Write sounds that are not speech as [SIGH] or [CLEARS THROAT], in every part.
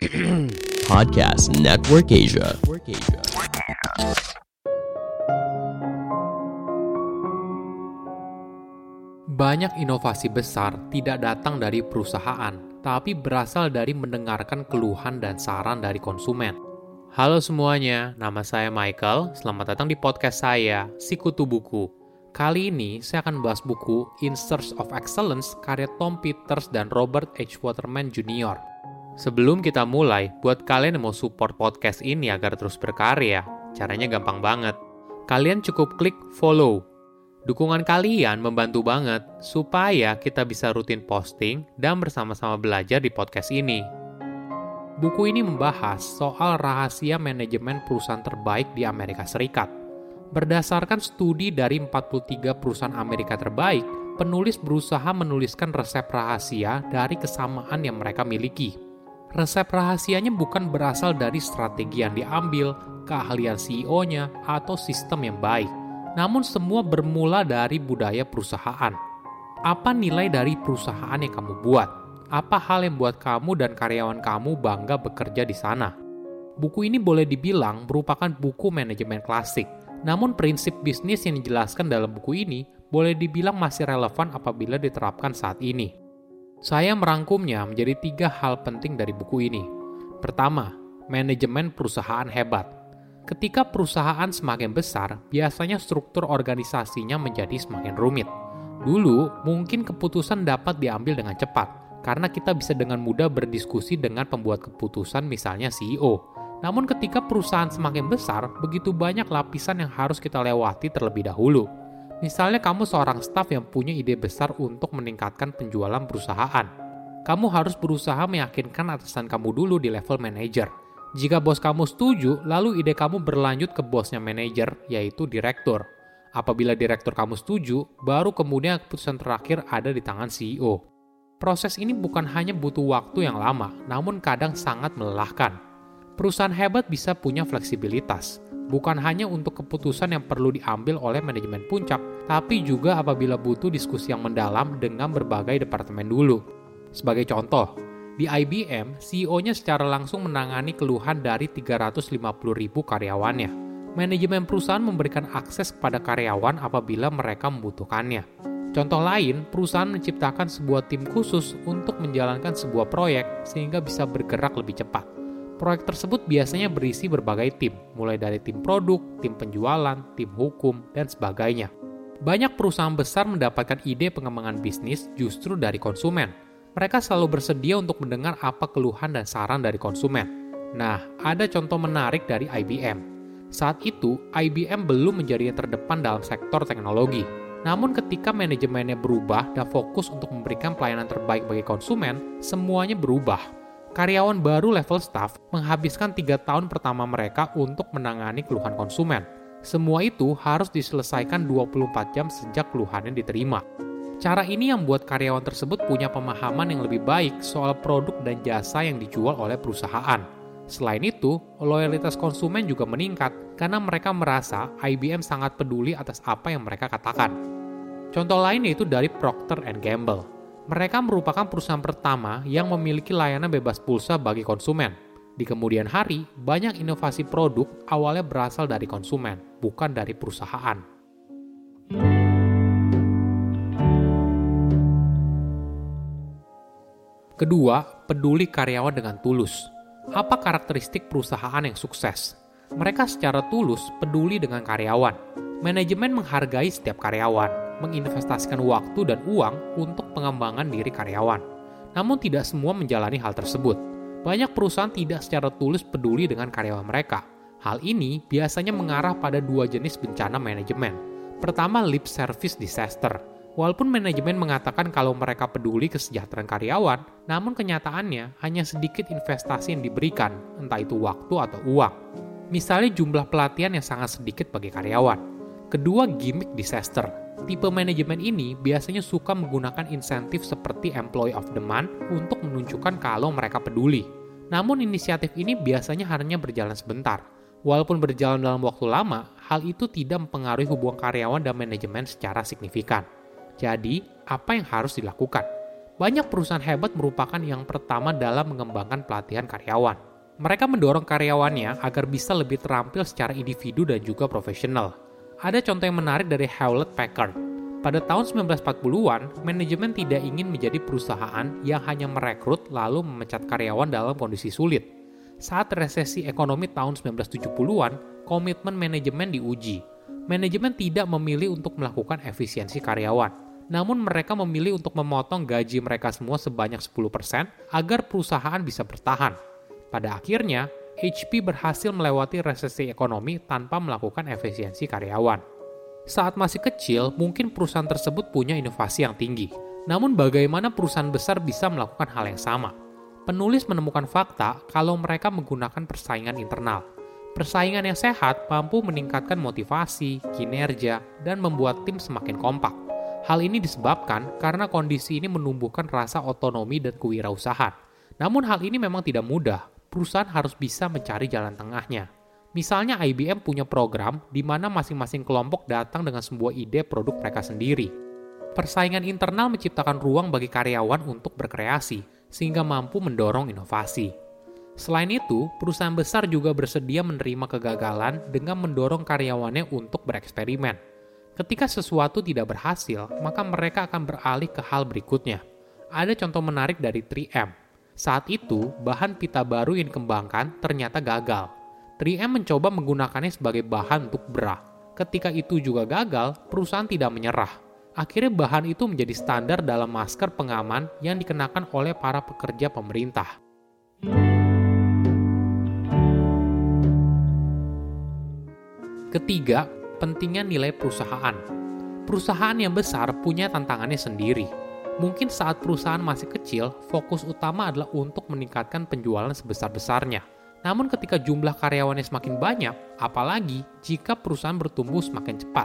[CLEARS THROAT] Podcast Network Asia. Banyak inovasi besar tidak datang dari perusahaan, tapi berasal dari mendengarkan keluhan dan saran dari konsumen. Halo semuanya, nama saya Michael. Selamat datang di podcast saya, Sikutu Buku. Kali ini saya akan membahas buku In Search of Excellence karya Tom Peters dan Robert H. Waterman Jr. Sebelum kita mulai, buat kalian yang mau support podcast ini agar terus berkarya, caranya gampang banget. Kalian cukup klik follow Dukungan kalian membantu banget supaya kita bisa rutin posting dan bersama-sama belajar di podcast ini. Buku ini membahas soal rahasia manajemen perusahaan terbaik di Amerika Serikat. Berdasarkan studi dari 43 perusahaan Amerika terbaik, penulis berusaha menuliskan resep rahasia dari kesamaan yang mereka miliki. Resep rahasianya bukan berasal dari strategi yang diambil, keahlian CEO-nya, atau sistem yang baik namun semua bermula dari budaya perusahaan. Apa nilai dari perusahaan yang kamu buat? Apa hal yang buat kamu dan karyawan kamu bangga bekerja di sana? Buku ini boleh dibilang merupakan buku manajemen klasik, namun prinsip bisnis yang dijelaskan dalam buku ini boleh dibilang masih relevan apabila diterapkan saat ini. Saya merangkumnya menjadi tiga hal penting dari buku ini. Pertama, manajemen perusahaan hebat. Ketika perusahaan semakin besar, biasanya struktur organisasinya menjadi semakin rumit. Dulu, mungkin keputusan dapat diambil dengan cepat, karena kita bisa dengan mudah berdiskusi dengan pembuat keputusan misalnya CEO. Namun ketika perusahaan semakin besar, begitu banyak lapisan yang harus kita lewati terlebih dahulu. Misalnya kamu seorang staf yang punya ide besar untuk meningkatkan penjualan perusahaan. Kamu harus berusaha meyakinkan atasan kamu dulu di level manajer jika bos kamu setuju, lalu ide kamu berlanjut ke bosnya manajer, yaitu direktur. Apabila direktur kamu setuju, baru kemudian keputusan terakhir ada di tangan CEO. Proses ini bukan hanya butuh waktu yang lama, namun kadang sangat melelahkan. Perusahaan hebat bisa punya fleksibilitas, bukan hanya untuk keputusan yang perlu diambil oleh manajemen puncak, tapi juga apabila butuh diskusi yang mendalam dengan berbagai departemen dulu. Sebagai contoh, di IBM, CEO-nya secara langsung menangani keluhan dari 350 ribu karyawannya. Manajemen perusahaan memberikan akses kepada karyawan apabila mereka membutuhkannya. Contoh lain, perusahaan menciptakan sebuah tim khusus untuk menjalankan sebuah proyek sehingga bisa bergerak lebih cepat. Proyek tersebut biasanya berisi berbagai tim, mulai dari tim produk, tim penjualan, tim hukum, dan sebagainya. Banyak perusahaan besar mendapatkan ide pengembangan bisnis justru dari konsumen mereka selalu bersedia untuk mendengar apa keluhan dan saran dari konsumen. Nah, ada contoh menarik dari IBM. Saat itu, IBM belum menjadi yang terdepan dalam sektor teknologi. Namun ketika manajemennya berubah dan fokus untuk memberikan pelayanan terbaik bagi konsumen, semuanya berubah. Karyawan baru level staff menghabiskan tiga tahun pertama mereka untuk menangani keluhan konsumen. Semua itu harus diselesaikan 24 jam sejak keluhannya diterima. Cara ini yang membuat karyawan tersebut punya pemahaman yang lebih baik soal produk dan jasa yang dijual oleh perusahaan. Selain itu, loyalitas konsumen juga meningkat karena mereka merasa IBM sangat peduli atas apa yang mereka katakan. Contoh lain yaitu dari Procter Gamble. Mereka merupakan perusahaan pertama yang memiliki layanan bebas pulsa bagi konsumen. Di kemudian hari, banyak inovasi produk awalnya berasal dari konsumen, bukan dari perusahaan. Kedua, peduli karyawan dengan tulus. Apa karakteristik perusahaan yang sukses? Mereka secara tulus peduli dengan karyawan. Manajemen menghargai setiap karyawan, menginvestasikan waktu dan uang untuk pengembangan diri karyawan. Namun tidak semua menjalani hal tersebut. Banyak perusahaan tidak secara tulus peduli dengan karyawan mereka. Hal ini biasanya mengarah pada dua jenis bencana manajemen. Pertama, lip service disaster Walaupun manajemen mengatakan kalau mereka peduli kesejahteraan karyawan, namun kenyataannya hanya sedikit investasi yang diberikan, entah itu waktu atau uang. Misalnya jumlah pelatihan yang sangat sedikit bagi karyawan. Kedua, gimmick disaster. Tipe manajemen ini biasanya suka menggunakan insentif seperti employee of the month untuk menunjukkan kalau mereka peduli. Namun inisiatif ini biasanya hanya berjalan sebentar. Walaupun berjalan dalam waktu lama, hal itu tidak mempengaruhi hubungan karyawan dan manajemen secara signifikan. Jadi, apa yang harus dilakukan? Banyak perusahaan hebat merupakan yang pertama dalam mengembangkan pelatihan karyawan. Mereka mendorong karyawannya agar bisa lebih terampil secara individu dan juga profesional. Ada contoh yang menarik dari Hewlett Packard. Pada tahun 1940-an, manajemen tidak ingin menjadi perusahaan yang hanya merekrut lalu memecat karyawan dalam kondisi sulit. Saat resesi ekonomi tahun 1970-an, komitmen manajemen diuji. Manajemen tidak memilih untuk melakukan efisiensi karyawan, namun mereka memilih untuk memotong gaji mereka semua sebanyak 10% agar perusahaan bisa bertahan. Pada akhirnya, HP berhasil melewati resesi ekonomi tanpa melakukan efisiensi karyawan. Saat masih kecil, mungkin perusahaan tersebut punya inovasi yang tinggi. Namun bagaimana perusahaan besar bisa melakukan hal yang sama? Penulis menemukan fakta kalau mereka menggunakan persaingan internal. Persaingan yang sehat mampu meningkatkan motivasi, kinerja, dan membuat tim semakin kompak. Hal ini disebabkan karena kondisi ini menumbuhkan rasa otonomi dan kewirausahaan. Namun hal ini memang tidak mudah, perusahaan harus bisa mencari jalan tengahnya. Misalnya IBM punya program di mana masing-masing kelompok datang dengan sebuah ide produk mereka sendiri. Persaingan internal menciptakan ruang bagi karyawan untuk berkreasi, sehingga mampu mendorong inovasi. Selain itu, perusahaan besar juga bersedia menerima kegagalan dengan mendorong karyawannya untuk bereksperimen. Ketika sesuatu tidak berhasil, maka mereka akan beralih ke hal berikutnya. Ada contoh menarik dari 3M, saat itu, bahan pita baru yang dikembangkan ternyata gagal. 3M mencoba menggunakannya sebagai bahan untuk bra. Ketika itu juga gagal, perusahaan tidak menyerah. Akhirnya bahan itu menjadi standar dalam masker pengaman yang dikenakan oleh para pekerja pemerintah. Ketiga, pentingnya nilai perusahaan. Perusahaan yang besar punya tantangannya sendiri Mungkin saat perusahaan masih kecil, fokus utama adalah untuk meningkatkan penjualan sebesar-besarnya. Namun ketika jumlah karyawannya semakin banyak, apalagi jika perusahaan bertumbuh semakin cepat.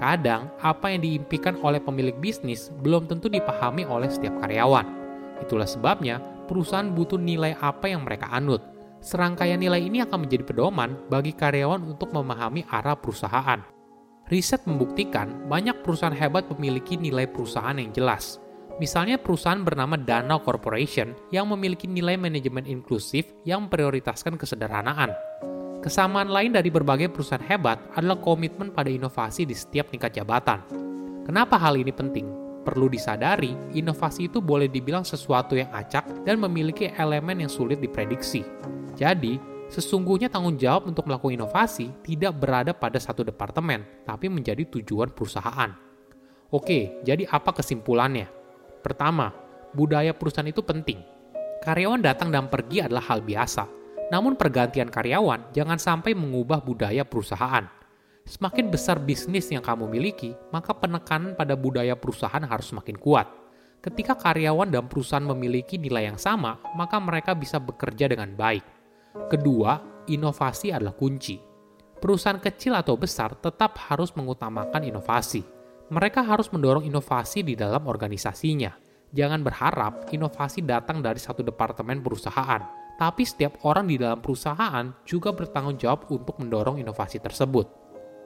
Kadang, apa yang diimpikan oleh pemilik bisnis belum tentu dipahami oleh setiap karyawan. Itulah sebabnya perusahaan butuh nilai apa yang mereka anut. Serangkaian nilai ini akan menjadi pedoman bagi karyawan untuk memahami arah perusahaan. Riset membuktikan banyak perusahaan hebat memiliki nilai perusahaan yang jelas, Misalnya perusahaan bernama Danau Corporation yang memiliki nilai manajemen inklusif yang memprioritaskan kesederhanaan. Kesamaan lain dari berbagai perusahaan hebat adalah komitmen pada inovasi di setiap tingkat jabatan. Kenapa hal ini penting? Perlu disadari, inovasi itu boleh dibilang sesuatu yang acak dan memiliki elemen yang sulit diprediksi. Jadi, sesungguhnya tanggung jawab untuk melakukan inovasi tidak berada pada satu departemen, tapi menjadi tujuan perusahaan. Oke, jadi apa kesimpulannya? Pertama, budaya perusahaan itu penting. Karyawan datang dan pergi adalah hal biasa. Namun pergantian karyawan jangan sampai mengubah budaya perusahaan. Semakin besar bisnis yang kamu miliki, maka penekanan pada budaya perusahaan harus semakin kuat. Ketika karyawan dan perusahaan memiliki nilai yang sama, maka mereka bisa bekerja dengan baik. Kedua, inovasi adalah kunci. Perusahaan kecil atau besar tetap harus mengutamakan inovasi mereka harus mendorong inovasi di dalam organisasinya. Jangan berharap inovasi datang dari satu departemen perusahaan, tapi setiap orang di dalam perusahaan juga bertanggung jawab untuk mendorong inovasi tersebut.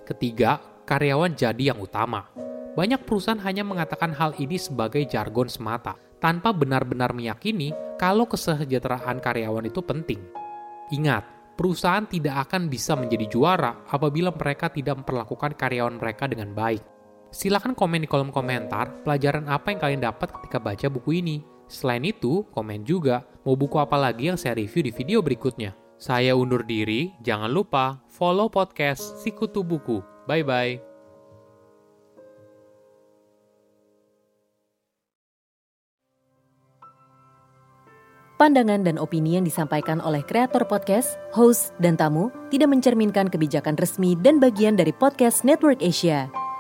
Ketiga, karyawan jadi yang utama. Banyak perusahaan hanya mengatakan hal ini sebagai jargon semata, tanpa benar-benar meyakini kalau kesejahteraan karyawan itu penting. Ingat, perusahaan tidak akan bisa menjadi juara apabila mereka tidak memperlakukan karyawan mereka dengan baik. Silahkan komen di kolom komentar pelajaran apa yang kalian dapat ketika baca buku ini. Selain itu, komen juga mau buku apa lagi yang saya review di video berikutnya. Saya undur diri, jangan lupa follow podcast Sikutu Buku. Bye-bye. Pandangan dan opini yang disampaikan oleh kreator podcast, host, dan tamu tidak mencerminkan kebijakan resmi dan bagian dari podcast Network Asia.